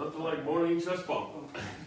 Nothing like morning chest bump.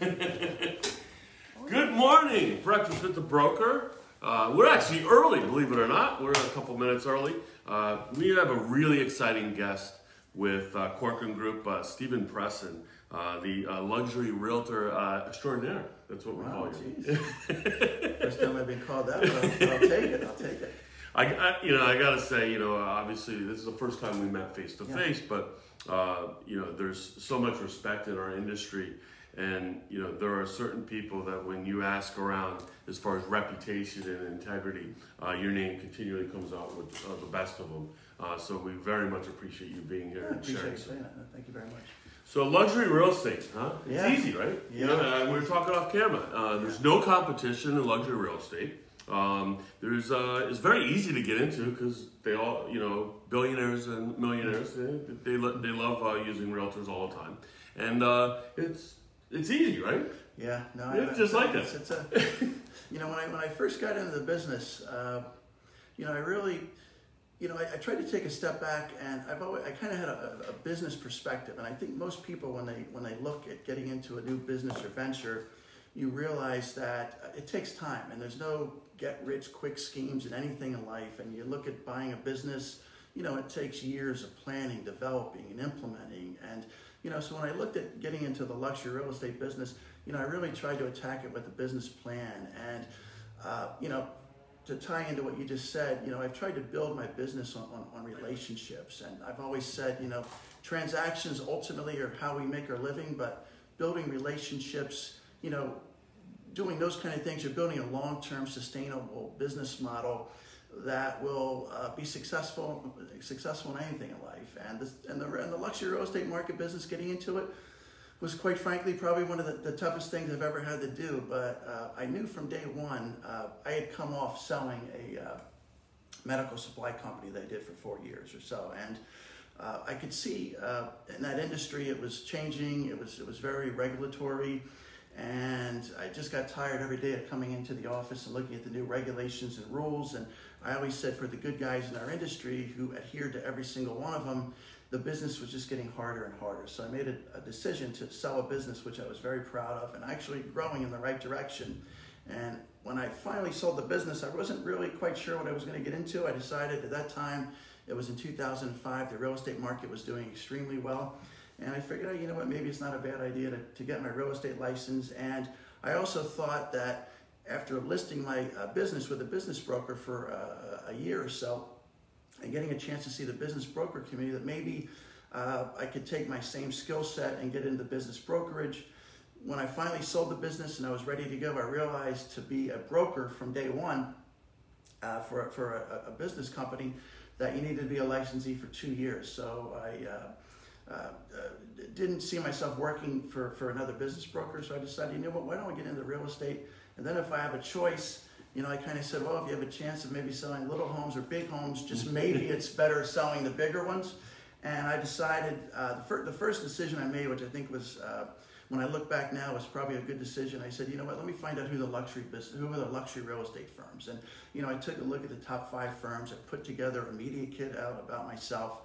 Good morning, breakfast with the broker. Uh, we're actually early, believe it or not. We're a couple minutes early. Uh, we have a really exciting guest with uh, Corcoran Group, uh, Stephen Presson, uh, the uh, luxury realtor uh, extraordinaire. That's what we Wow, call you. First time I've been called that, but I'll, I'll take it. I'll take it. I, I, you know, I gotta say, you know, obviously this is the first time we met face to face, but uh, you know, there's so much respect in our industry, and you know, there are certain people that when you ask around as far as reputation and integrity, uh, your name continually comes out with uh, the best of them. Uh, so we very much appreciate you being here I and sharing. appreciate you some- saying that. Thank you very much. So luxury real estate, huh? It's Yeah. easy, right? You know, Yeah. we were talking off camera. Uh, there's no competition in luxury real estate. Um, there's uh, it's very easy to get into because they all, you know, billionaires and millionaires, they they, lo- they love uh, using realtors all the time, and uh, it's it's easy, right? Yeah, no, Yeah, I, just like it's, it's a, you know, when I when I first got into the business, uh, you know, I really, you know, I, I tried to take a step back, and I've always, I kind of had a, a business perspective, and I think most people when they when they look at getting into a new business or venture, you realize that it takes time, and there's no get rich quick schemes in anything in life, and you look at buying a business, you know, it takes years of planning, developing, and implementing, and you know, so when I looked at getting into the luxury real estate business, you know, I really tried to attack it with a business plan. And, uh, you know, to tie into what you just said, you know, I've tried to build my business on, on, on relationships. And I've always said, you know, transactions ultimately are how we make our living, but building relationships, you know, doing those kind of things, you're building a long term sustainable business model that will uh, be successful successful in anything in life. And, and, the, and the luxury real estate market business, getting into it, was quite frankly probably one of the, the toughest things I've ever had to do. But uh, I knew from day one, uh, I had come off selling a uh, medical supply company that I did for four years or so. And uh, I could see uh, in that industry it was changing, it was, it was very regulatory. And I just got tired every day of coming into the office and looking at the new regulations and rules. And I always said for the good guys in our industry who adhered to every single one of them, the business was just getting harder and harder. So I made a, a decision to sell a business which I was very proud of and actually growing in the right direction. And when I finally sold the business, I wasn't really quite sure what I was going to get into. I decided at that time, it was in 2005, the real estate market was doing extremely well. And I figured, oh, you know what, maybe it's not a bad idea to, to get my real estate license. And I also thought that after listing my uh, business with a business broker for uh, a year or so, and getting a chance to see the business broker community, that maybe uh, I could take my same skill set and get into business brokerage. When I finally sold the business and I was ready to go, I realized to be a broker from day one uh, for, for a, a business company that you needed to be a licensee for two years. So I uh, uh, didn't see myself working for, for another business broker. So I decided, you know what, why don't I get into real estate? And then if I have a choice, you know, I kind of said, well, if you have a chance of maybe selling little homes or big homes, just maybe it's better selling the bigger ones. And I decided uh, the, fir- the first decision I made, which I think was, uh, when I look back now, was probably a good decision. I said, you know what, let me find out who the luxury business, who are the luxury real estate firms. And, you know, I took a look at the top five firms. I put together a media kit out about myself.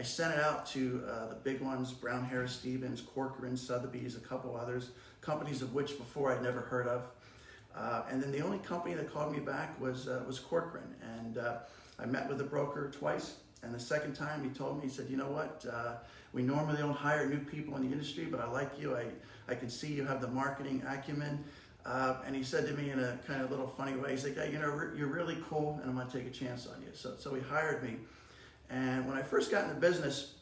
I sent it out to uh, the big ones, Brown Harris Stevens, Corcoran, Sotheby's, a couple others, companies of which before I'd never heard of. Uh, and then the only company that called me back was, uh, was Corcoran. And uh, I met with the broker twice. And the second time he told me, he said, you know what, uh, we normally don't hire new people in the industry, but I like you. I, I can see you have the marketing acumen. Uh, and he said to me in a kind of little funny way, he's like, hey, you know, re- you're really cool and I'm to take a chance on you. So, so he hired me. And when I first got into business,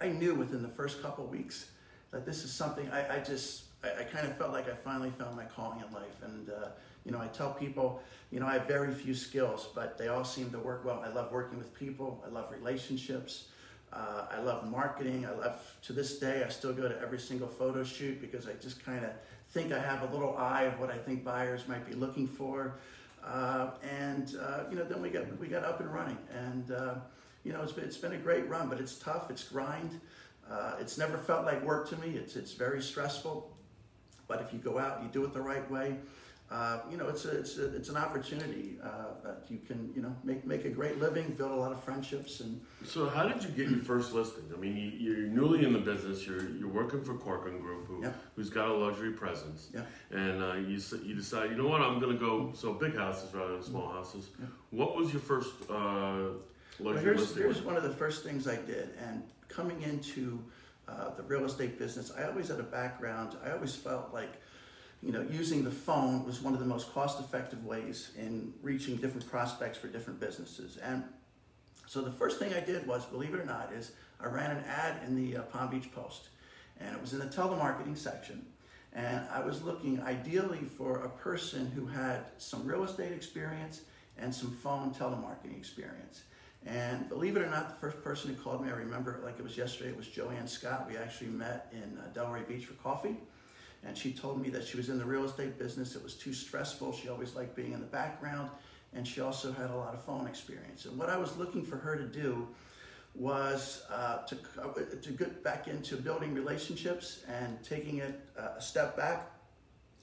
I knew within the first couple weeks that this is something I, I just, I, I kind of felt like I finally found my calling in life. And, uh, you know, I tell people, you know, I have very few skills, but they all seem to work well. I love working with people. I love relationships. Uh, I love marketing. I love, to this day, I still go to every single photo shoot because I just kind of think I have a little eye of what I think buyers might be looking for. Uh, and, uh, you know, then we got, we got up and running. And, uh, you know, it's been, it's been a great run, but it's tough, it's grind. Uh, it's never felt like work to me. It's, it's very stressful. But if you go out, you do it the right way, uh, you know, it's, a, it's, a, it's an opportunity uh, that you can, you know, make, make a great living, build a lot of friendships. And So how did you get your first listing? I mean, you, you're newly in the business, you're you're working for Corcoran Group, who Yep. who's got a luxury presence, Yep. and uh, you you decide, you know what, I'm going to go so big houses rather than small houses. What was your first uh, Well, here's, here's one of the first things I did, and coming into uh, the real estate business, I always had a background. I always felt like, you know, using the phone was one of the most cost-effective ways in reaching different prospects for different businesses. And so the first thing I did was, believe it or not, is I ran an ad in the uh, Palm Beach Post, and it was in the telemarketing section. And I was looking ideally for a person who had some real estate experience and some phone telemarketing experience. And believe it or not, the first person who called me, I remember it like it was yesterday, it was Joanne Scott. We actually met in uh, Delray Beach for coffee. And she told me that she was in the real estate business. It was too stressful. She always liked being in the background. And she also had a lot of phone experience. And what I was looking for her to do was uh, to, uh, to get back into building relationships and taking it uh, a step back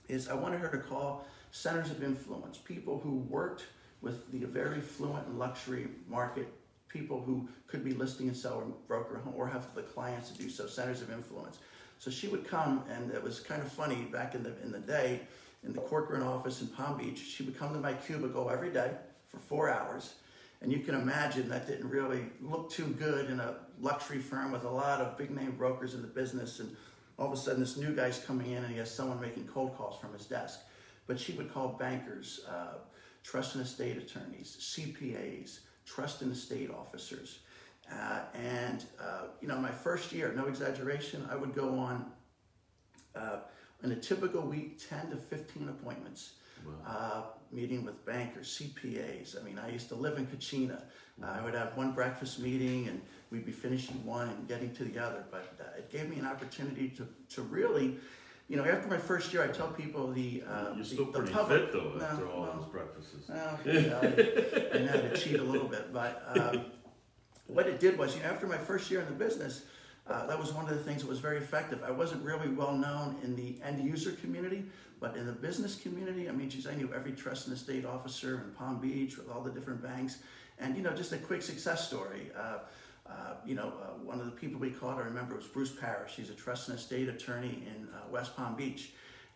is I wanted her to call centers of influence, people who worked with the very fluent luxury market, people who could be listing and sell or broker or have the clients to do so, centers of influence. So she would come, and it was kind of funny back in the in the day in the Corcoran office in Palm Beach. She would come to my cubicle every day for four hours, and you can imagine that didn't really look too good in a luxury firm with a lot of big name brokers in the business. And all of a sudden, this new guy's coming in, and he has someone making cold calls from his desk. But she would call bankers, uh, trust and estate attorneys, CPAs, trust and estate officers. Uh, and, uh, you know, my first year, no exaggeration, I would go on uh, in a typical week 10 to 15 appointments, uh, meeting with bankers, CPAs. I mean, I used to live in Cucina. Uh, I would have one breakfast meeting and we'd be finishing one and getting to the other. But uh, it gave me an opportunity to, to really, you know, after my first year, I tell people the uh, You're the, still the pretty public. fit though No, after all well, those breakfasts. well, you know, I, I know how to cheat a little bit, but um, what it did was, you know, after my first year in the business, uh, that was one of the things that was very effective. I wasn't really well known in the end user community, but in the business community, I mean, geez, I knew every trust and estate officer in Palm Beach with all the different banks. And, you know, just a quick success story. Uh, uh, you know, uh, one of the people we called, I remember, it was Bruce Parrish. He's a trust and estate attorney in uh, West Palm Beach.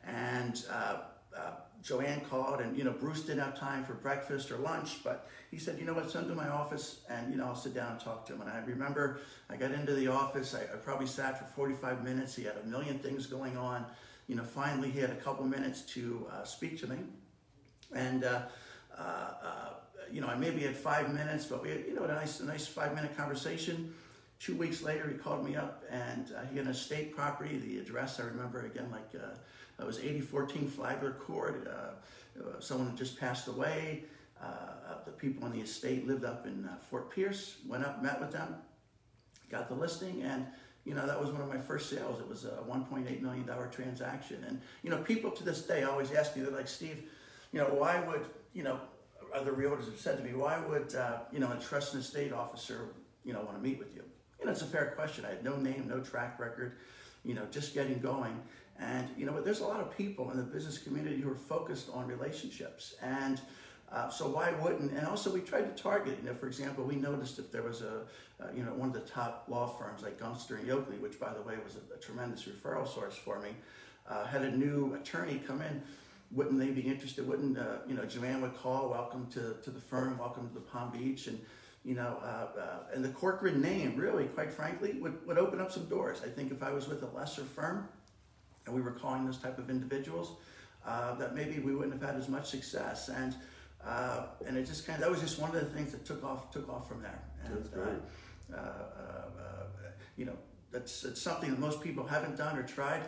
And uh, uh, Joanne called, and you know Bruce didn't have time for breakfast or lunch, but he said, "You know what? Send him to my office, and you know I'll sit down and talk to him." And I remember I got into the office. I, I probably sat for 45 minutes. He had a million things going on. You know, finally he had a couple minutes to speak to me, and uh, uh, you know I maybe had five minutes, but we had you know a nice a nice five minute conversation. Two weeks later, he called me up, and uh, he had an estate property. The address I remember again, like uh, it was 8014 Flagler Court. Uh, uh, someone had just passed away. Uh, the people on the estate lived up in uh, Fort Pierce. Went up, met with them, got the listing, and you know that was one of my first sales. It was a 1.8 million dollar transaction, and you know people to this day always ask me, they're like, Steve, you know, why would you know other realtors have said to me, why would uh, you know a trust and estate officer you know want to meet with you? You know, it's a fair question. I had no name, no track record, you know, just getting going. And you know, but there's a lot of people in the business community who are focused on relationships. And uh, so why wouldn't? And also, we tried to target. You know, for example, we noticed if there was a, uh, you know, one of the top law firms like Gunster and Yoakley, which by the way was a, a tremendous referral source for me, uh, had a new attorney come in. Wouldn't they be interested? Wouldn't uh, you know? Joanne would call, "Welcome to to the firm. Welcome to the Palm Beach," and you know, uh, uh, and the Corcoran name, really, quite frankly, would, would open up some doors. I think if I was with a lesser firm and we were calling those type of individuals, uh, that maybe we wouldn't have had as much success. And uh, and it just kind of that was just one of the things that took off took off from there. And, That's great. Uh, uh, you know, that's it's something that most people haven't done or tried.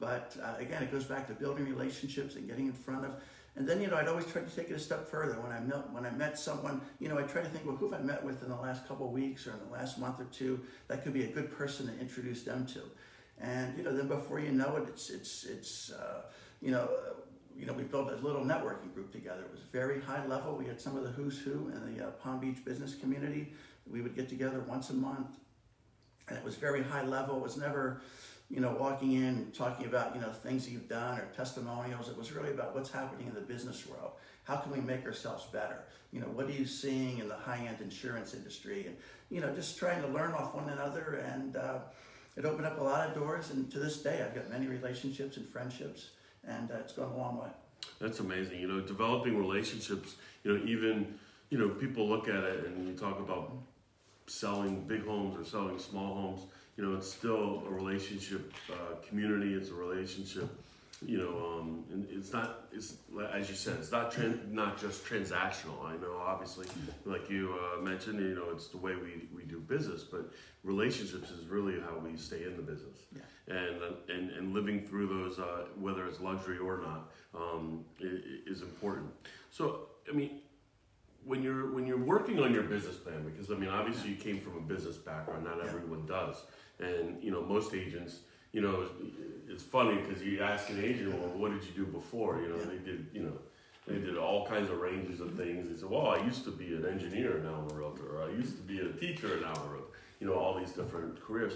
But uh, again, it goes back to building relationships and getting in front of and then, you know, I'd always try to take it a step further. When I met, when I met someone, you know, I try to think, well, who have I met with in the last couple of weeks or in the last month or two that could be a good person to introduce them to. And, you know, then before you know it, it's, it's, it's uh, you know, uh, you know, we built a little networking group together. It was very high level. We had some of the who's who in the uh, Palm Beach business community. We would get together once a month. And it was very high level. It was never, you know, walking in talking about, you know, things you've done or testimonials. It was really about what's happening in the business world. How can we make ourselves better? You know, what are you seeing in the high-end insurance industry? And, you know, just trying to learn off one another. And uh, it opened up a lot of doors, and to this day, I've got many relationships and friendships, and uh, it's gone a long way. That's amazing. You know, developing relationships. You know, even you know people look at it and you talk about selling big homes or selling small homes. You know, it's still a relationship uh, community. It's a relationship you know, um, and it's not, it's as you said, it's not not just transactional. I know, obviously, like you uh, mentioned, you know, it's the way we, we do business, but relationships is really how we stay in the business, yeah. and uh, and and living through those, uh, whether it's luxury or not, um, is important. So, I mean. When you're when you're working on your business plan, because I mean, obviously you came from a business background. Not everyone does, and you know most agents you know, it's funny because you ask an agent, well, what did you do before? You know, they did, you know, they did all kinds of ranges of things. They said, well, I used to be an engineer and now I'm a realtor, or I used to be a teacher and now I'm a realtor. You know, all these different careers.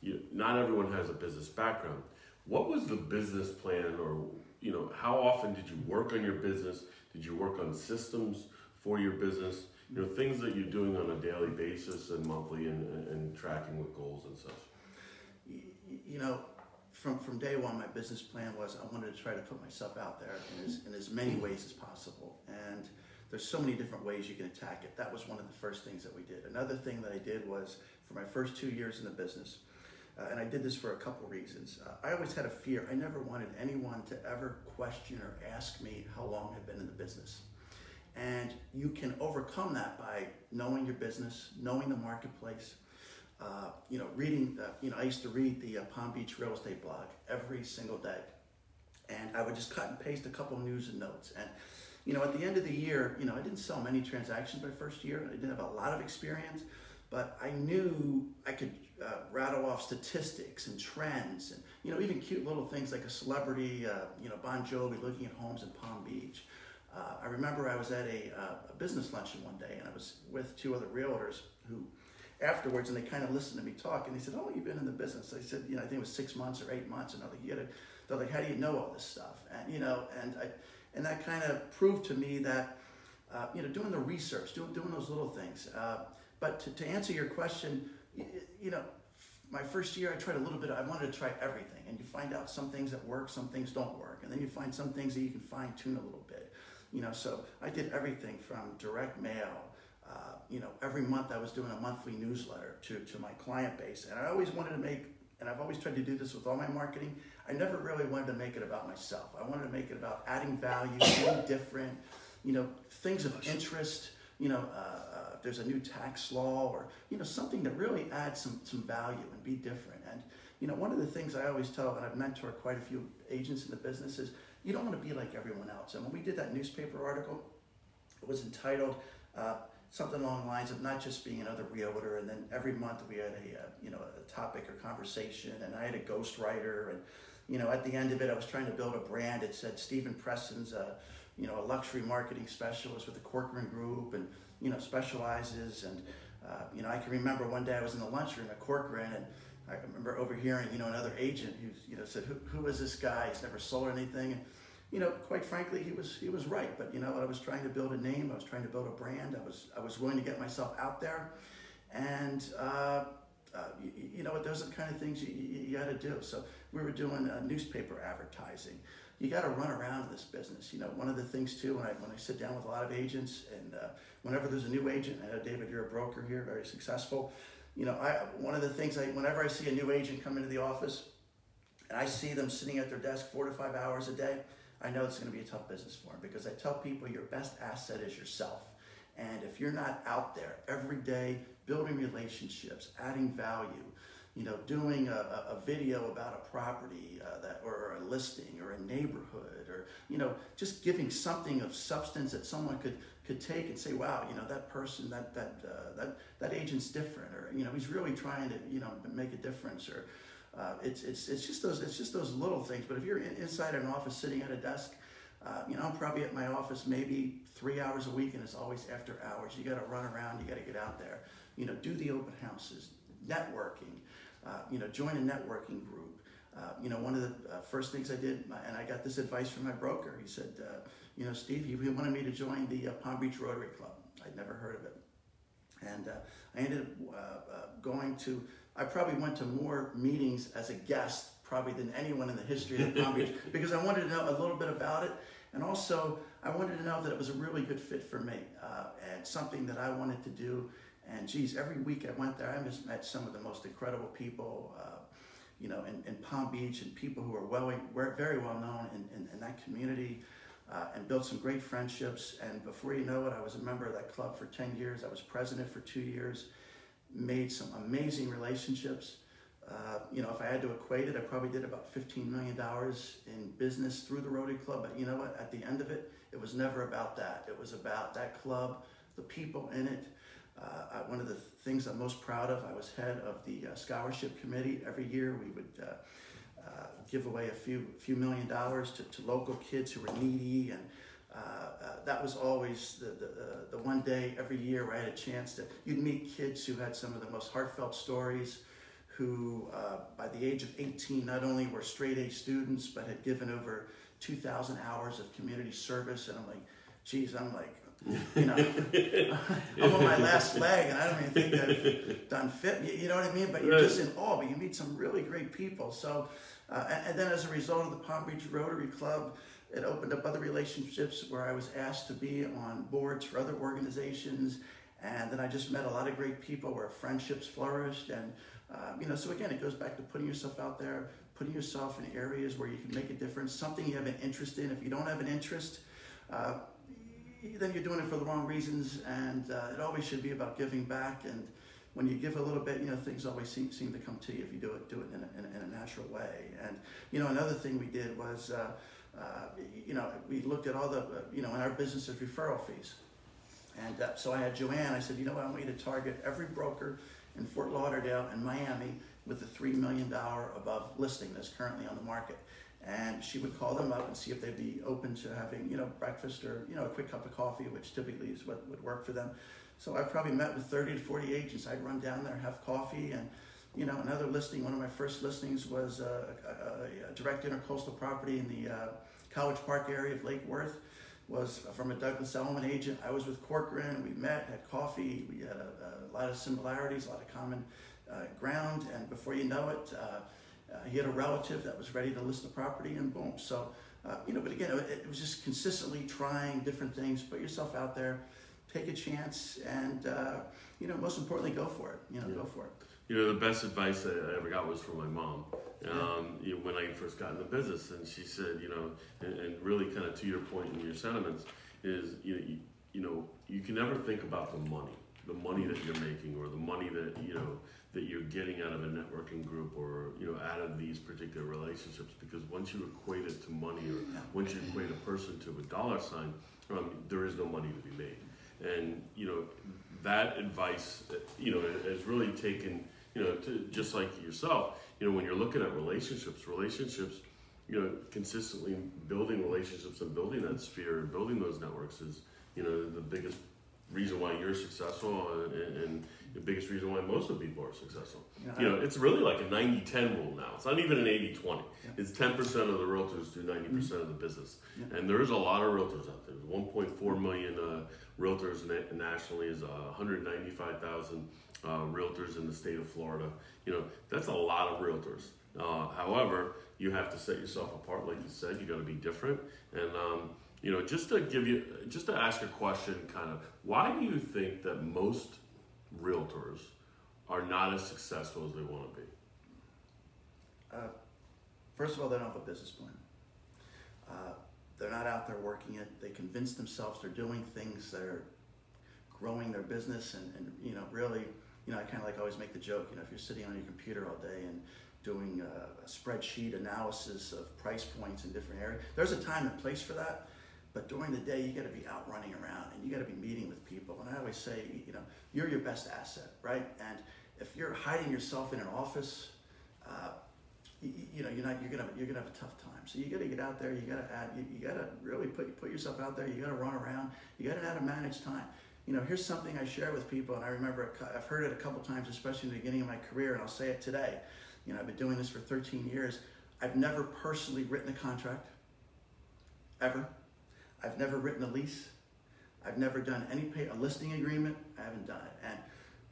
You, not everyone has a business background. What was the business plan, or you know, how often did you work on your business? Did you work on systems for your business? You know, things that you're doing on a daily basis and monthly, and, and, tracking with goals and such you know, from, from day one, my business plan was I wanted to try to put myself out there in as, in as many ways as possible. And there's so many different ways you can attack it. That was one of the first things that we did. Another thing that I did was for my first two years in the business, uh, and I did this for a couple reasons. Uh, I always had a fear. I never wanted anyone to ever question or ask me how long I've been in the business. And you can overcome that by knowing your business, knowing the marketplace, uh, you know, reading, uh, you know, I used to read the uh, Palm Beach real estate blog every single day. And I would just cut and paste a couple news and notes. And, you know, at the end of the year, you know, I didn't sell many transactions my first year. I didn't have a lot of experience, but I knew I could uh, rattle off statistics and trends and, you know, even cute little things like a celebrity, uh, you know, Bon Jovi looking at homes in Palm Beach. I remember I was at a, a business luncheon one day and I was with two other realtors who afterwards, and they kind of listened to me talk, and they said, oh, you've been in the business?" I said, "You know, I think it was six months or eight months." And they're like, "How do you know all this stuff?" And you know, and I, and that kind of proved to me that, uh, you know, doing the research, doing doing those little things. Uh, but to, to answer your question, you, you know, my first year I tried a little bit. I wanted to try everything, and you find out some things that work, some things don't work, and then you find some things that you can fine tune a little bit. You know, so I did everything from direct mail uh, you know, every month I was doing a monthly newsletter to, to my client base. And I always wanted to make, and I've always tried to do this with all my marketing, I never really wanted to make it about myself. I wanted to make it about adding value, being different, you know, things of interest, you know, uh, uh, if there's a new tax law or, you know, something that really adds some, some value and be different. And, you know, one of the things I always tell, and I've mentored quite a few agents in the business is you don't want to be like everyone else. And when we did that newspaper article, it was entitled, uh, something along the lines of not just being another realtor, and then every month we had a, uh, you know a topic or conversation, and I had a ghostwriter, and you know at the end of it I was trying to build a brand. It said Stephen Presson's a you know a luxury marketing specialist with the Corcoran Group, and you know specializes, and uh, you know I can remember one day I was in the lunchroom at Corcoran, and I remember overhearing you know another agent who you know said who, who is this guy? He's never sold anything. And, you know, quite frankly, he was he was right. But you know, I was trying to build a name. I was trying to build a brand. I was I was willing to get myself out there, and uh, uh, you, you, know, those are the kind of things you, you, you got to do. So we were doing uh, newspaper advertising. You got to run around in this business. You know, one of the things too, when I when I sit down with a lot of agents, and uh, whenever there's a new agent, I know David, you're a broker here, very successful. You know, I one of the things I whenever I see a new agent come into the office, and I see them sitting at their desk four to five hours a day. I know it's going to be a tough business for them because I tell people your best asset is yourself. And if you're not out there every day building relationships, adding value, you know, doing a, a video about a property uh, that, or a listing or a neighborhood, or you know, just giving something of substance that someone could could take and say, wow, you know, that person, that that uh, that that agent's different, or you know, he's really trying to you know make a difference, or uh, it's, it's, it's just those it's just those little things. But if you're in, inside an office sitting at a desk, uh, you know I'm probably at my office maybe three hours a week, and it's always after hours. You got to run around. You got to get out there. You know, do the open houses, networking. Uh, you know, join a networking group. Uh, you know, one of the uh, first things I did, and I got this advice from my broker. He said, uh, you know, Steve, he wanted me to join the Palm Beach Rotary Club. I'd never heard of it, and I ended up going to I probably went to more meetings as a guest probably than anyone in the history of Palm Beach because I wanted to know a little bit about it. And also, I wanted to know that it was a really good fit for me uh, and something that I wanted to do. And geez, every week I went there, I just met some of the most incredible people, uh, you know, in, in, Palm Beach and people who are well, very well known in, in, in that community. Uh, and built some great friendships. And before you know it, I was a member of that club for 10 years. I was president for two years, made some amazing relationships. Uh, you know, if I had to equate it, I probably did about $15 million in business through the Rotary Club. But you know what? At the end of it, it was never about that. It was about that club, the people in it. Uh, one of the things I'm most proud of, I was head of the uh, scholarship committee. Every year we would uh, uh, give away a few few million dollars to, to local kids who were needy and that was always the, the, the one day every year where I had a chance to, you'd meet kids who had some of the most heartfelt stories, who, uh, by the age of 18, not only were straight A students, but had given over 2,000 hours of community service. And I'm like, geez, I'm like, you know, I'm on my last leg, and I don't even think I've done fit. You, know what I mean? But you're right. just in awe. But you meet some really great people. So, uh, and, and, then as a result of the Palm Beach Rotary Club, it opened up other relationships where I was asked to be on boards for other organizations, and then I just met a lot of great people where friendships flourished and um, you know, so again, it goes back to putting yourself out there, putting yourself in areas where you can make a difference, something you have an interest in. If you don't have an interest, uh, then you're doing it for the wrong reasons, and uh, it always should be about giving back. And when you give a little bit, you know, things always seem, seem to come to you if you do it do it in a, in in a natural way. And you know, another thing we did was, uh, uh you know, we looked at all the, uh, you know, in our businesses referral fees. And uh, so I had Joanne. I said, you know, I want you to target every broker in Fort Lauderdale and Miami with a $3 million above listing that's currently on the market. And she would call them up and see if they'd be open to having, you know, breakfast or, you know, a quick cup of coffee, which typically is what would work for them. So I probably met with 30 to 40 agents. I'd run down there, have coffee, and, you know, another listing, one of my first listings was a, a, a direct intercoastal property in the uh, College Park area of Lake Worth was from a Douglas Elliman agent. I was with Corcoran. We met, had coffee. We had a, a lot of similarities, a lot of common uh, ground. And before you know it, uh, he had a relative that was ready to list the property, and boom. So, uh, you know, but again, it, it, was just consistently trying different things. Put yourself out there, take a chance, and uh, you know, most importantly, go for it. You know, yeah. go for it. You know, the best advice I ever got was from my mom. Um, you know, when I first got in the business, and she said, you know, and, and really kind of to your and your sentiments is, you know, you, you know, you can never think about the money, the money that you're making, or the money that you know that you're getting out of a networking group, or you know, out of these particular relationships, because once you equate it to money, or once you equate a person to a dollar sign, um, there is no money to be made, and you know, that advice, you know, has really taken you know, to, just like yourself, you know, when you're looking at relationships, relationships, you know, consistently building relationships and building that sphere and building those networks is, you know, the biggest reason why you're successful and, and, the biggest reason why most of people are successful. Yeah, you know, it's really like a 90-10 rule now. It's not even an 80-20. Yeah. It's 10% of the realtors do 90% mm-hmm. of the business. Yeah. And there's a lot of realtors out there. 1.4 million uh, realtors nationally is uh, 195,000 uh, realtors in the state of Florida. You know, that's a lot of realtors. Uh, however, you have to set yourself apart, like you said. You got to be different, and um, you know, just to give you, just to ask a question, kind of, why do you think that most realtors are not as successful as they want to be? Uh, first of all, they don't have a business plan. Uh, they're not out there working it. They convince themselves they're doing things that are growing their business and, and you know, really you know, I kind of like always make the joke, you know, if you're sitting on your computer all day and doing a, a spreadsheet analysis of price points in different areas, there's a time and place for that. But during the day, you got to be out running around and you got to be meeting with people. And I always say, you know, you're your best asset, right? And if you're hiding yourself in an office, uh, you, you, know, you're not, you're gonna, you're gonna have a tough time. So you got to get out there. You got to add, you, you got to really put put yourself out there. You got to run around. You got to how to manage time you know, here's something I share with people, and I remember I've heard it a couple times, especially in the beginning of my career, and I'll say it today. You know, I've been doing this for 13 years. I've never personally written a contract, ever. I've never written a lease. I've never done any pay, a listing agreement. I haven't done it. And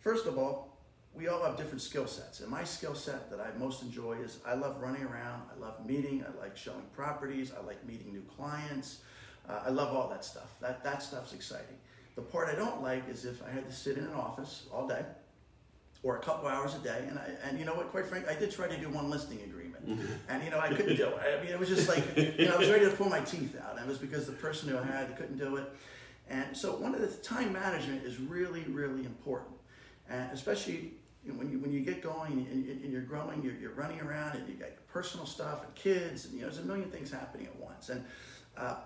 first of all, we all have different skill sets. And my skill set that I most enjoy is I love running around, I love meeting, I like showing properties, I like meeting new clients. Uh, I love all that stuff. That, that stuff's exciting. The part I don't like is if I had to sit in an office all day or a couple hours a day. And, I, and you know what, quite frankly, I did try to do one listing agreement. Mm-hmm. And, you know, I couldn't do it. I mean, it was just like, you know, I was ready to pull my teeth out. And it was because the person who I had couldn't do it. And so one of the time management is really, really important. And especially when you, when you get going and, and you're growing, you're, you're, running around and you got your personal stuff and kids, and you know, there's a million things happening at once. And, uh,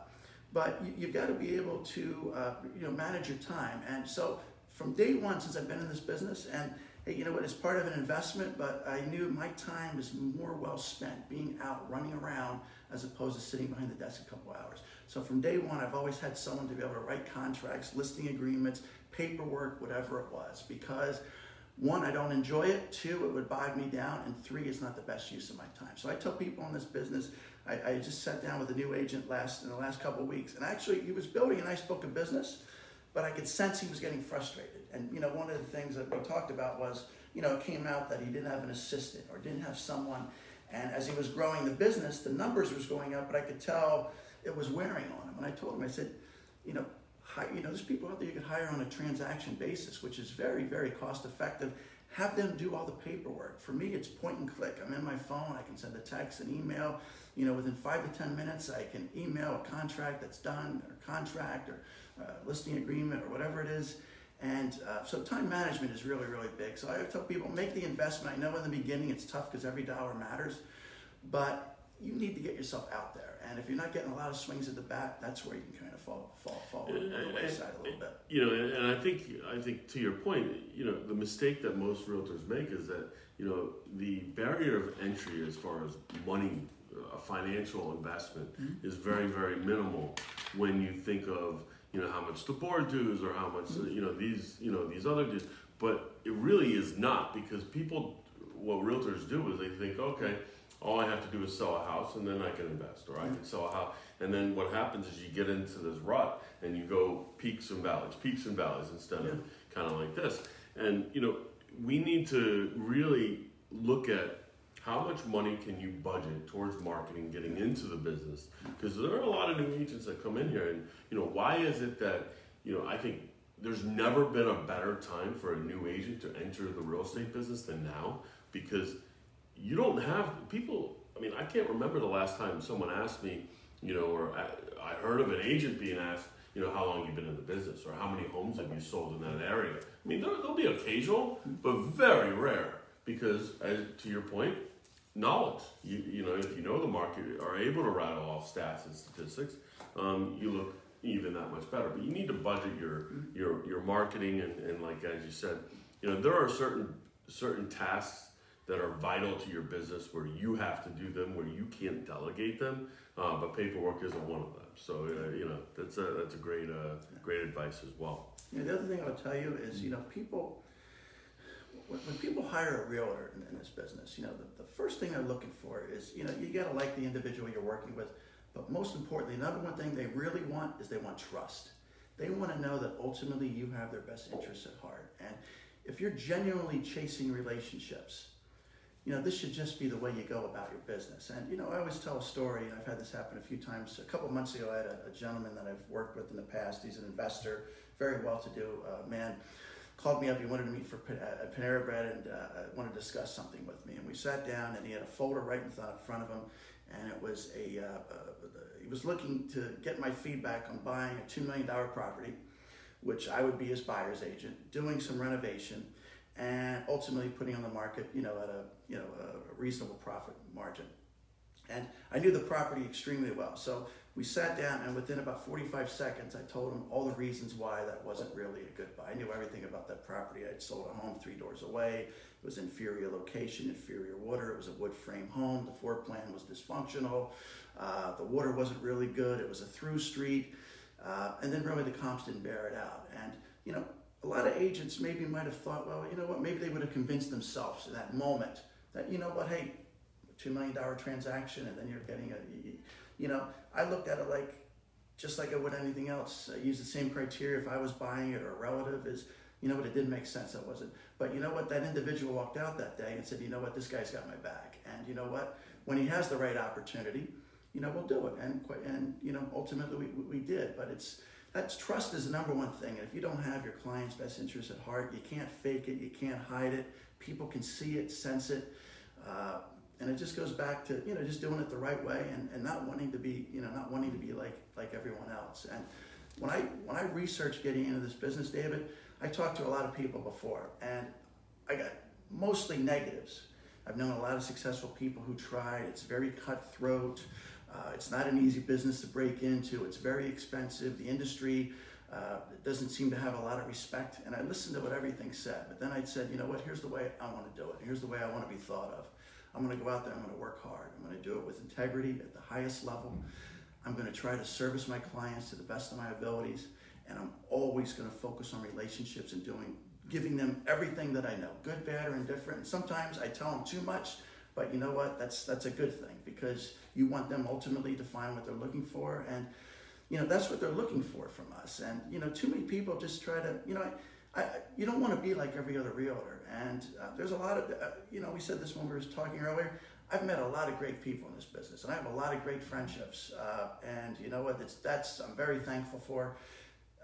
but you, have got to be able to, uh, you know, manage your time. And so from day one, since I've been in this business, and you know what, it's part of an investment, but I knew my time is more well spent being out running around as opposed to sitting behind the desk a couple hours. So from day one, I've always had someone to be able to write contracts, listing agreements, paperwork, whatever it was, because one, I don't enjoy it. Two, it would bog me down. And three, it's not the best use of my time. So I tell people in this business, I, I just sat down with a new agent last in the last couple of weeks, and actually he was building a nice book of business, but I could sense he was getting frustrated. And you know, one of the things that we talked about was, you know, it came out that he didn't have an assistant or didn't have someone. And as he was growing the business, the numbers was going up, but I could tell it was wearing on him. And I told him, I said, you know, you know, there's people out there you could hire on a transaction basis, which is very, very cost effective. Have them do all the paperwork. For me, it's point and click. I'm in my phone. I can send a text, an email. You know, within five to ten minutes, I can email a contract that's done, or contract, or uh, listing agreement, or whatever it is. And uh, so time management is really, really big. So I tell people, make the investment. I know in the beginning it's tough because every dollar matters, but you need to get yourself out there. And if you're not getting a lot of swings at the bat, that's where you can kind of fall fall fall on the wayside a little bit. You know, and I think I think to your point, you know, the mistake that most realtors make is that you know the barrier of entry as far as money, a financial investment, mm-hmm. is very very minimal when you think of you know how much the board dues or how much mm-hmm. you know these you know these other dues. But it really is not because people, what realtors do is they think, okay all I have to do is sell a house and then I can invest, or I can sell a house. And then what happens is you get into this rut and you go peaks and valleys, peaks and valleys instead of kind of like this. And you know, we need to really look at how much money can you budget towards marketing, getting into the business? Because there are a lot of new agents that come in here, and you know, why is it that you know I think there's never been a better time for a new agent to enter the real estate business than now because you don't have people. I mean, I can't remember the last time someone asked me, you know, or I, I heard of an agent being asked, you know, how long you've been in the business or how many homes have you sold in that area. I mean, there, will be occasional, but very rare because, as, to your point, knowledge. You, you know, if you know the market, are able to rattle off stats and statistics, um, you look even that much better. But you need to budget your your your marketing and, and like as you said, you know, there are certain certain tasks that are vital to your business where you have to do them, where you can't delegate them, uh, but paperwork isn't one of them. So uh, you know that's a that's a great uh, great advice as well. Yeah, the other thing I'll tell you is you know people when, when people hire a realtor in, in this business, you know the, the first thing they're looking for is you know you got to like the individual you're working with, but most importantly, number one thing they really want is they want trust. They want to know that ultimately you have their best interests at heart, and if you're genuinely chasing relationships you know, this should just be the way you go about your business. And, you know, I always tell a story, and I've had this happen a few times. A couple months ago, I had a, a gentleman that I've worked with in the past. He's an investor, very well to do uh, man. Called me up, he wanted to meet for at Panera Bread and uh, wanted to discuss something with me. And we sat down, and he had a folder right in front of him, and it was a, uh, uh he was looking to get my feedback on buying a $2 million property, which I would be his buyer's agent, doing some renovation and ultimately putting on the market, you know, at a you know a reasonable profit margin. And I knew the property extremely well, so we sat down, and within about 45 seconds, I told him all the reasons why that wasn't really a good buy. I knew everything about that property. I'd sold a home three doors away. It was inferior location, inferior water. It was a wood frame home. The floor plan was dysfunctional. Uh, the water wasn't really good. It was a through street. Uh, and then really the comps didn't bear it out. And, you know, a lot of agents maybe might have thought, well, you know what, maybe they would have convinced themselves in that moment that, you know what, hey, $2 million transaction and then you're getting a, you know, I looked at it like, just like I would anything else. I use the same criteria if I was buying it or a relative is, You know what? It didn't make sense. That wasn't. But you know what? That individual walked out that day and said, you know what? This guy's got my back. And you know what? When he has the right opportunity, you know, we'll do it. And and you know, ultimately we, we did. But it's that's trust is the number one thing. And if you don't have your client's best interest at heart, you can't fake it. You can't hide it. People can see it, sense it. Uh, and it just goes back to you know just doing it the right way and, and not wanting to be you know not wanting to be like like everyone else. And when i when i researched getting into this business david i talked to a lot of people before and i got mostly negatives. I've known a lot of successful people who tried. It's very cutthroat. Uh, it's not an easy business to break into. It's very expensive. The industry uh, doesn't seem to have a lot of respect. And i listened to what everything said but then i said you know what? Here's the way i want to do it. Here's the way i want to be thought of I'm going to go out there, I'm going to work hard. I'm going to do it with integrity at the highest level. I'm going to try to service my clients to the best of my abilities. And I'm always going to focus on relationships and doing, giving them everything that I know, good, bad, or indifferent. Sometimes I tell them too much, but you know what? That's that's a good thing because you want them ultimately to find what they're looking for, and you know that's what they're looking for from us. And you know, too many people just try to, you know. I, I, you don't want to be like every other realtor. And uh, there's a lot of, uh, you know, we said this when we were talking earlier. I've met a lot of great people in this business, and I have a lot of great friendships. Uh, and you know what? It's, that's I'm very thankful for.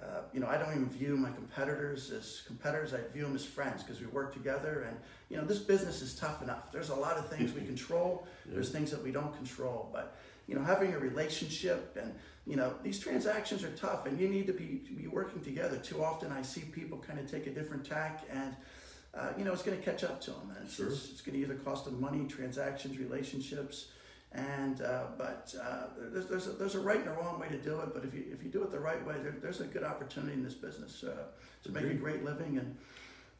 Uh, you know, I don't even view my competitors as competitors. I view them as friends because we work together. And you know, this business is tough enough. There's a lot of things we control. There's things that we don't control. But you know, having a relationship and you know, these transactions are tough, and you need to be be working together. Too often, I see people kind of take a different tack, and uh, you know, it's going to catch up to them. And it's, sure. it's, it's going to either cost them money, transactions, relationships. And uh, but uh, there's there's a, there's a right and a wrong way to do it. But if you if you do it the right way, there, there's a good opportunity in this business uh, to make a great living. And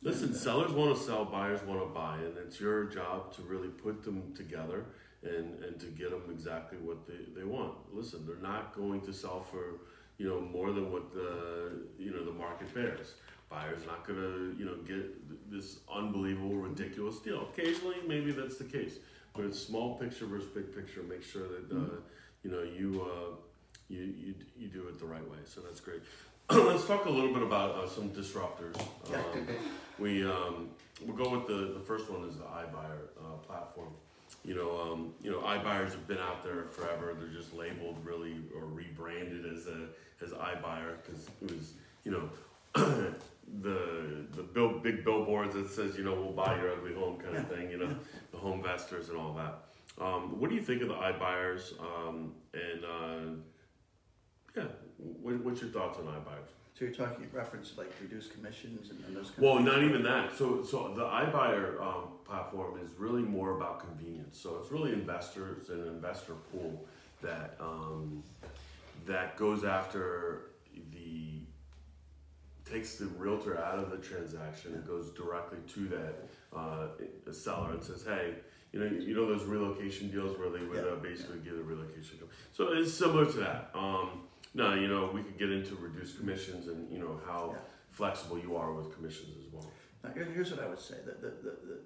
listen, and, uh, sellers want to sell, buyers want to buy, and it's your job to really put them together and and to get them exactly what they, they want. Listen, they're not going to sell for you know more than what the you know the market bears. Buyer's not going to you know get this unbelievable ridiculous deal. Occasionally, maybe that's the case, but it's small picture versus big picture. Make sure that uh, mm-hmm. you know you. Uh, you, you, you do it the right way, so that's great. Let's talk a little bit about uh, some disruptors. Um, we um, we'll go with the, the first one is the iBuyer uh, platform you know, um, you know, iBuyers have been out there forever. They're just labeled really or rebranded as a as iBuyer because it was, you know, the the bill, big billboards that says, you know, we'll buy your ugly home kind of thing. You know, the HomeVestors and all that. Um, what do you think of the iBuyers? Um, and uh, yeah, what, what's your thoughts on iBuyers? So you're talking reference like reduced commissions and, and those kind well, of not even that. So, so the iBuyer um, platform is really more about convenience. So it's really investors and an investor pool that um, that goes after the takes the realtor out of the transaction and goes directly to that uh, seller and says, "Hey, you know, you know those relocation deals where they would uh, basically yeah. give a relocation." So it's similar to that. Um, no, you know, we could get into reduced commissions and you know how yeah. flexible you are with commissions as well. Now, here's what I would say: that the, the, the,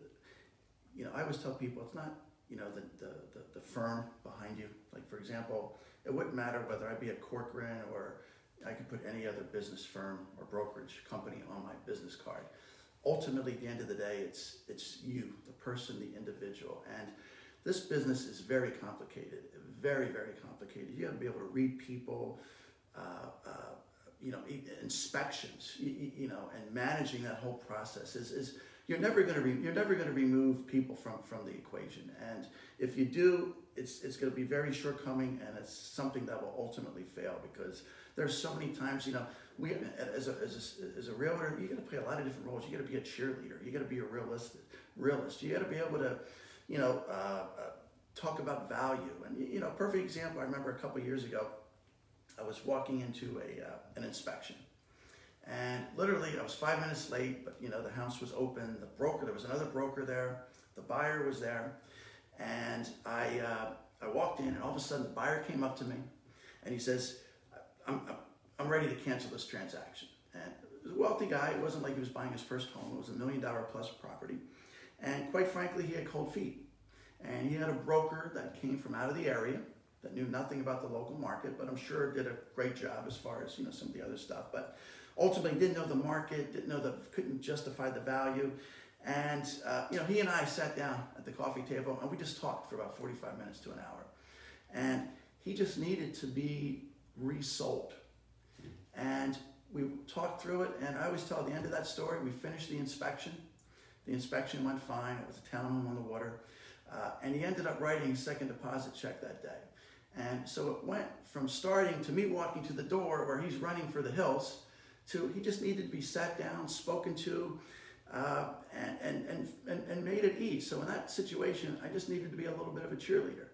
you know, I always tell people it's not you know the, the, the, the firm behind you. Like for example, it wouldn't matter whether I be at Corcoran or I could put any other business firm or brokerage company on my business card. Ultimately, at the end of the day, it's it's you, the person, the individual, and this business is very complicated, very very complicated. You got to be able to read people uh, uh, you know, inspections, you, you, know, and managing that whole process is, is you're never going to re- you're never going to remove people from from the equation. And if you do, it's it's going to be very shortcoming, and it's something that will ultimately fail because there's so many times, you know, we as a as a, as a realtor, you got to play a lot of different roles. You got to be a cheerleader. You got to be a realist. Realist. You got to be able to, you know. Uh, uh, talk about value and you know perfect example i remember a couple years ago I was walking into a uh, an inspection, and literally I was five minutes late. But you know the house was open. The broker, there was another broker there. The buyer was there, and I uh, I walked in, and all of a sudden the buyer came up to me, and he says, "I'm I'm ready to cancel this transaction." And it was a wealthy guy. It wasn't like he was buying his first home. It was a million dollar plus property, and quite frankly, he had cold feet. And he had a broker that came from out of the area that knew nothing about the local market, but I'm sure did a great job as far as you know some of the other stuff. But ultimately didn't know the market, didn't know the, couldn't justify the value. And, uh, you know, he and I sat down at the coffee table and we just talked for about 45 minutes to an hour. And he just needed to be resold. And we talked through it, and I always tell the end of that story, we finished the inspection. The inspection went fine. It was a townhome on the water. Uh, and he ended up writing a second deposit check that day. And so it went from starting to me walking to the door where he's running for the hills to he just needed to be sat down, spoken to, uh, and, and, and, and, and made at ease. So in that situation, I just needed to be a little bit of a cheerleader.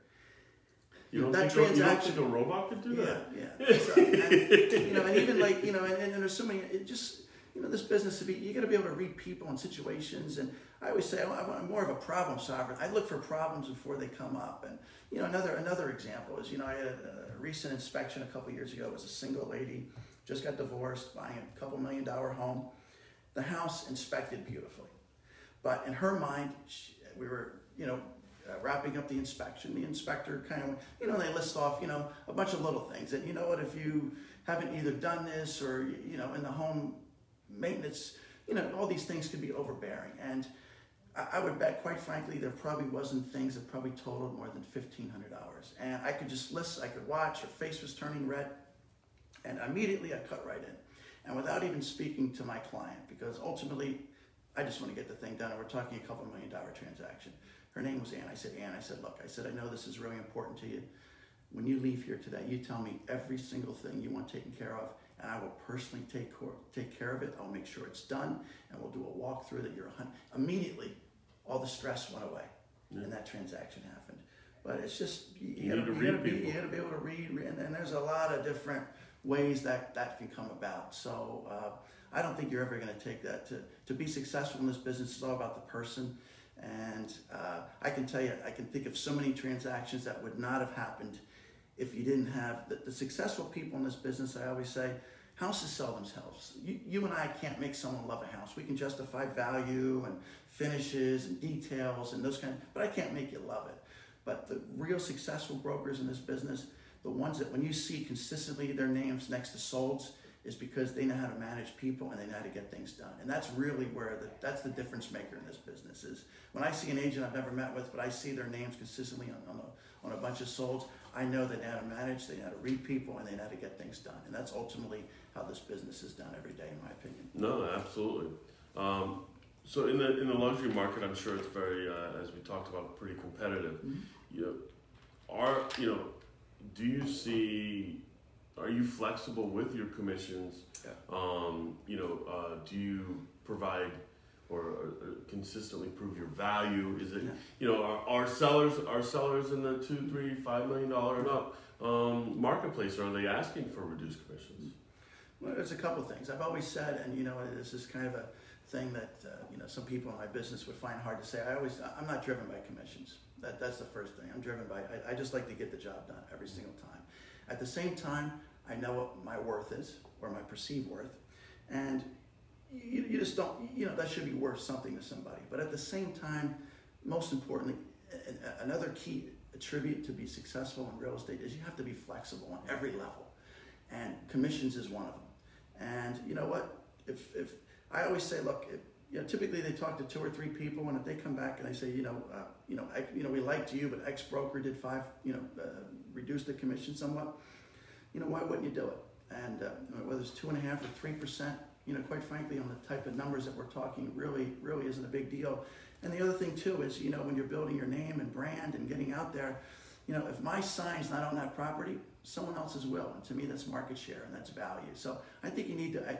You don't, that think, you don't transaction- think a robot could do Yeah, that? yeah. So, and, you know, and even like you know, and, and so many. It just you know, this business to be you got to be able to read people and situations. And I always say I'm I'm more of a problem solver. I look for problems before they come up. And you know, another another example is you know I had a, a recent inspection a couple years ago. It was a single lady just got divorced, buying a couple million dollar home. The house inspected beautifully, but in her mind, she, we were you know uh, wrapping up the inspection, the inspector kind of, you know, they list off, you know, a bunch of little things. And you know what, if you haven't either done this or, you know, in the home maintenance, you know, all these things could be overbearing. And I, would bet, quite frankly, there probably wasn't things that probably totaled more than $1,500. And I could just list, I could watch, her face was turning red. And immediately I cut right in. And without even speaking to my client, because ultimately I just want to get the thing done. And we're talking a couple million dollar transaction. Her name was Ann. I said, Ann, I said, look, I said, I know this is really important to you. When you leave here today, you tell me every single thing you want taken care of, and I will personally take, cor- take care of it. I'll make sure it's done, and we'll do a walkthrough that you're hun-" Immediately, all the stress went away, and that transaction happened. But it's just, you, You gotta, to you, read gotta be, people. you gotta be able to read, and, and there's a lot of different ways that that can come about. So uh, I don't think you're ever going to take that to to be successful in this business. It's all about the person. And uh, I can tell you, I can think of so many transactions that would not have happened if you didn't have the, the successful people in this business. I always say, houses sell themselves. You, you and I can't make someone love a house. We can justify value and finishes and details and those kind of, but I can't make you love it. But the real successful brokers in this business, the ones that when you see consistently their names next to solds, is because they know how to manage people and they know how to get things done. And that's really where the, that's the difference maker in this business is when I see an agent I've never met with, but I see their names consistently on, on, a, on a bunch of solds, I know they know how to manage, they know how to read people, and they know how to get things done. And that's ultimately how this business is done every day, in my opinion. No, absolutely. Um, so in the in the luxury market, I'm sure it's very, uh, as we talked about, pretty competitive. You know, are you know, do you see? Are you flexible with your commissions? Yeah. Um, you know, uh, do you provide or, or consistently prove your value? Is it Yeah. you know are, are sellers are sellers in the two, three, five million dollar and up um, marketplace? Are they asking for reduced commissions? Well, there's a couple things. I've always said, and you know, this is kind of a thing that uh, you know some people in my business would find hard to say. I always, I'm not driven by commissions. That, that's the first thing. I'm driven by. I, I just like to get the job done every single time. At the same time, I know what my worth is or my perceived worth, and you, you just don't. You know, that should be worth something to somebody. But at the same time, most importantly, another key attribute to be successful in real estate is you have to be flexible on every level, and commissions is one of them. And you know what? If, if I always say, look, if, you know, typically they talk to two or three people, and if they come back and they say, you know, uh, you know, I, you know, we liked you, but X broker did five, you know, uh, reduced the commission somewhat. You know, why wouldn't you do it? And uh, whether it's two and a half or three percent, you know, quite frankly, on the type of numbers that we're talking, really, really isn't a big deal. And the other thing too is, you know, when you're building your name and brand and getting out there, you know, if my sign's not on that property, someone else's will. And to me, that's market share and that's value. So I think you need to, I,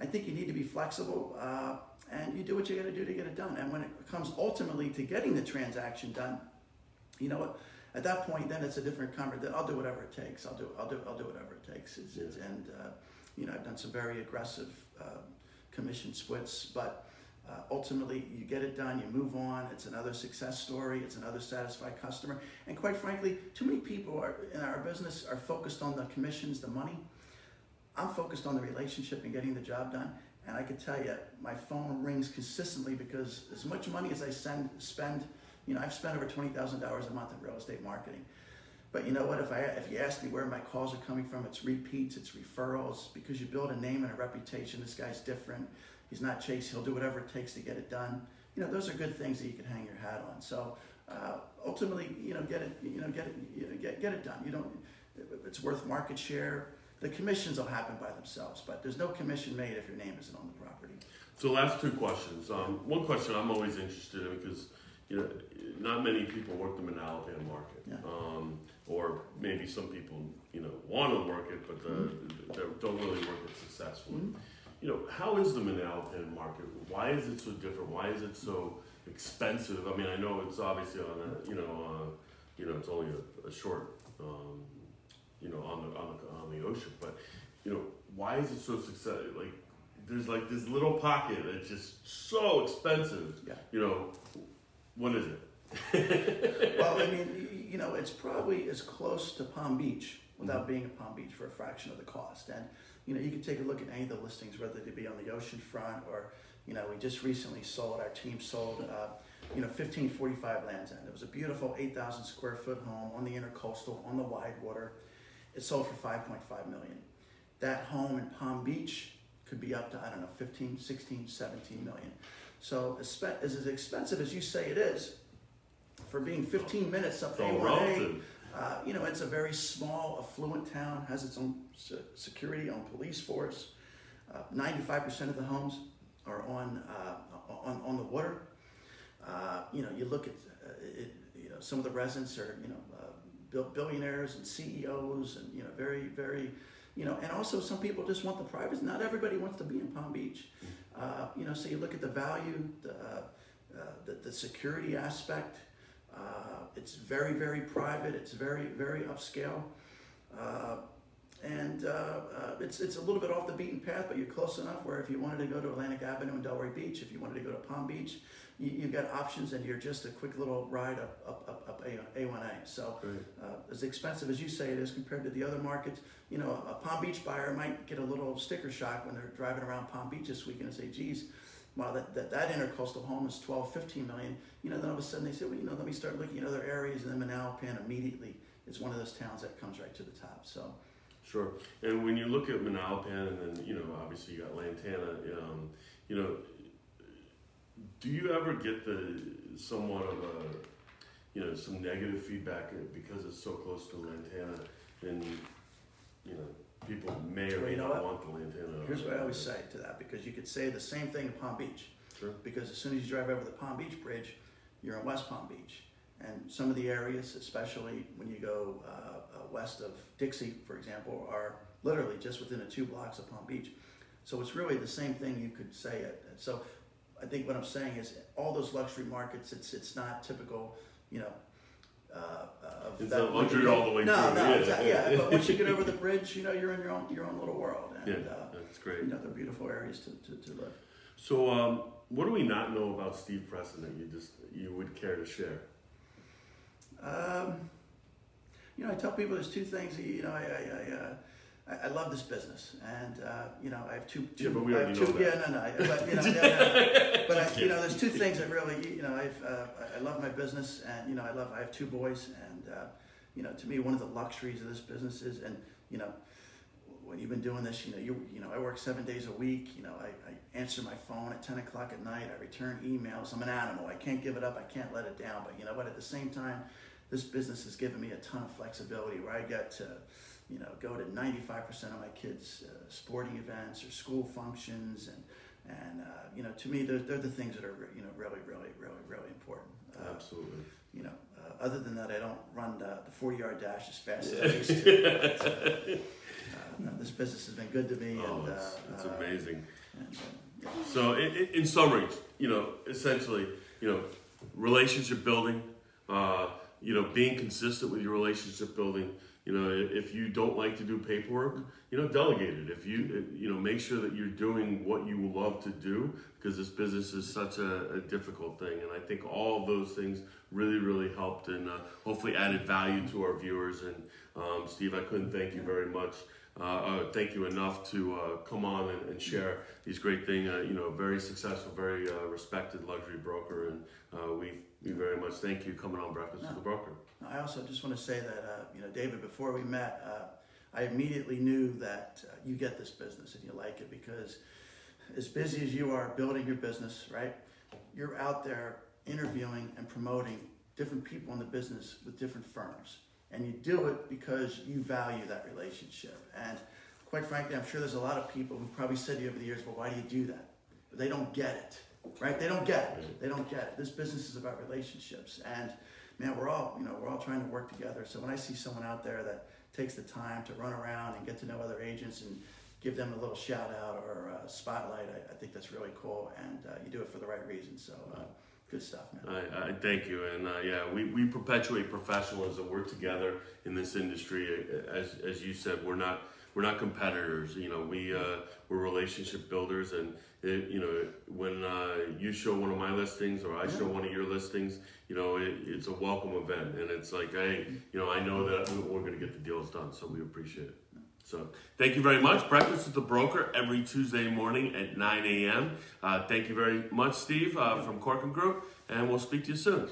I think you need to be flexible uh, and you do what you got to do to get it done. And when it comes ultimately to getting the transaction done, you know what? At that point, then it's a different conversation. Then I'll do whatever it takes. I'll do, I'll do, I'll do whatever it takes. It's, it's, and uh, you know, I've done some very aggressive commission splits, but uh, ultimately, you get it done, you move on. It's another success story. It's another satisfied customer. And quite frankly, too many people are, in our business are focused on the commissions, the money. I'm focused on the relationship and getting the job done. And I can tell you, my phone rings consistently because as much money as I send, spend, you know, I've spent over twenty thousand dollars a month in real estate marketing. But you know what? If I if you ask me where my calls are coming from, it's repeats, it's referrals, because you build a name and a reputation. This guy's different. He's not Chase. He'll do whatever it takes to get it done. You know, those are good things that you can hang your hat on. So uh, ultimately, you know, get it, you know, get it, you know, get get it done. You don't. It's worth market share. The commissions will happen by themselves, but there's no commission made if your name isn't on the property. So last two questions. Um, one question I'm always interested in because you know not many people work the Manalapan market, Yeah. um, or maybe some people you know want to work it but the, they don't really work it successfully. Mhm. You know how is the Manalapan market? Why is it so different? Why is it so expensive? I mean I know it's obviously on a you know uh, you know it's only a, a short um, you know on the, on the on the ocean, but you know why is it so success like there's like this little pocket that's just so expensive. Yeah. You know, what is it? well, I mean, you know, it's probably as close to Palm Beach without being a Palm Beach for a fraction of the cost. And you know, you can take a look at any of the listings, whether they be on the ocean front or you know, we just recently sold. Our team sold. Uh, you know, 1545 Lands End. It was a beautiful 8,000 square foot home on the intercoastal, on the wide water. It sold for 5.5 million. That home in Palm Beach could be up to, I don't know, 15, 16, 17 million. So as as expensive as you say it is, for being 15 minutes up there. A1A, relative. uh, you know, it's a very small, affluent town, has its own se- security, own police force. Uh, 95% of the homes are on, uh, on, on the water. Uh, you know, you look at, uh, it, you know, some of the residents are, you know, uh, billionaires and CEOs and, you know, very, very, you know, and also some people just want the privacy. Not everybody wants to be in Palm Beach. Uh, you know, so you look at the value, the, uh, uh, the, the security aspect. Uh, it's very, very private. It's very, very upscale. Uh, and uh, uh, it's, it's a little bit off the beaten path, but you're close enough where if you wanted to go to Atlantic Avenue and Delray Beach, if you wanted to go to Palm Beach, you, you've got options and you're just a quick little ride up, up, up, up A, A1A. So uh, as expensive as you say it is compared to the other markets, you know, a Palm Beach buyer might get a little sticker shock when they're driving around Palm Beach this weekend and say, geez, wow, that, that, that intercoastal home is 12, 15 million. You know, then all of a sudden they say, well, you know, let me start looking at other areas and then Manalapan immediately is one of those towns that comes right to the top. So, Sure. And when you look at Manalapan, and then you know, obviously you got Lantana. Um, you know, do you ever get the somewhat of a, you know, some negative feedback because it's so close to Lantana, and you know, people may or Well, may you know not what? want the Lantana. here's what I always say to that because you could say the same thing in Palm Beach. Sure. because as soon as you drive over the Palm Beach Bridge, you're in West Palm Beach. And some of the areas, especially when you go uh, uh, west of Dixie, for example, are literally just within a two blocks of Palm Beach. So it's really the same thing you could say it. So I think what I'm saying is all those luxury markets, it's it's not typical, you know. Uh, of It's that- not luxury all the way no, through, No, yeah. exactly, yeah. But once you get over the bridge, you know, you're in your own your own little world, Yeah, uh, that's great. you know, they're beautiful areas to, to, to live. So, um, what do we not know about Steve Presson that you just you would care to share? Um, you know, I tell people there's two things. You know, I I, I, uh, I, I love this business, and uh, you know, I have two. two Yeah, but we already two. know Yeah, no, no. But you know, yeah, no. but I, you know, there's two things that really, you know, I've uh, I- I love my business, and you know, I love. I have two boys, and uh, you know, to me, one of the luxuries of this business is, and you know. When you've been doing this, you know, you you know, I work seven days a week. You know, I, I answer my phone at ten o'clock at night. I return emails. I'm an animal. I can't give it up. I can't let it down. But you know what? At the same time, this business has given me a ton of flexibility where I get to, you know, go to 95% of my kids' uh, sporting events or school functions. And, and uh, you know, to me, they're, they're the things that are, you know, really, really, really, really important. Uh, Absolutely. you know, uh, other than that, I don't run the, the 40 yard dash as fast as I used to. But, uh, uh, no, this business has been good to me. Oh, and, it's, uh, it's amazing. and, uh, yeah. So, in, summary, you know, essentially, you know, relationship building, uh, you know, being consistent with your relationship building. You know, if you don't like to do paperwork, you know, delegate it. If you, you know, make sure that you're doing what you love to do because this business is such a, a difficult thing. And I think all those things really, really helped and uh, hopefully added value to our viewers. And um, Steve, I couldn't thank you very much uh, uh, thank you enough to uh, come on and, and, share these great things. Uh, you know, very successful, very uh, respected luxury broker, and uh, we we very much thank you coming on Breakfast no. with the Broker. I also just want to say that uh, you know, David, before we met, uh, I immediately knew that uh, you get this business and you like it because as busy as you are building your business, right? You're out there interviewing and promoting different people in the business with different firms. And you do it because you value that relationship. And quite frankly, I'm sure there's a lot of people who probably said to you over the years, well, why do you do that? But they don't get it, right? They don't get it. They don't get it. This business is about relationships. And man, we're all, you know, we're all trying to work together. So when I see someone out there that takes the time to run around and get to know other agents and give them a little shout out or a spotlight, I, I think that's really cool. And uh, you do it for the right reason. So uh, good stuff, man. I, I thank you, and uh, yeah, we, we perpetuate professionalism. We're together in this industry. As as you said, we're not we're not competitors. You know, we uh, we're relationship builders, and it, you know, when uh, you show one of my listings or I show one of your listings, you know, it, it's a welcome event, and it's like, hey, you know, I know that we're going to get the deals done, so we appreciate it. So thank you very much. Breakfast with the Broker every Tuesday morning at 9 a.m. Uh, thank you very much, Steve, uh, from Corcoran Group, and we'll speak to you soon.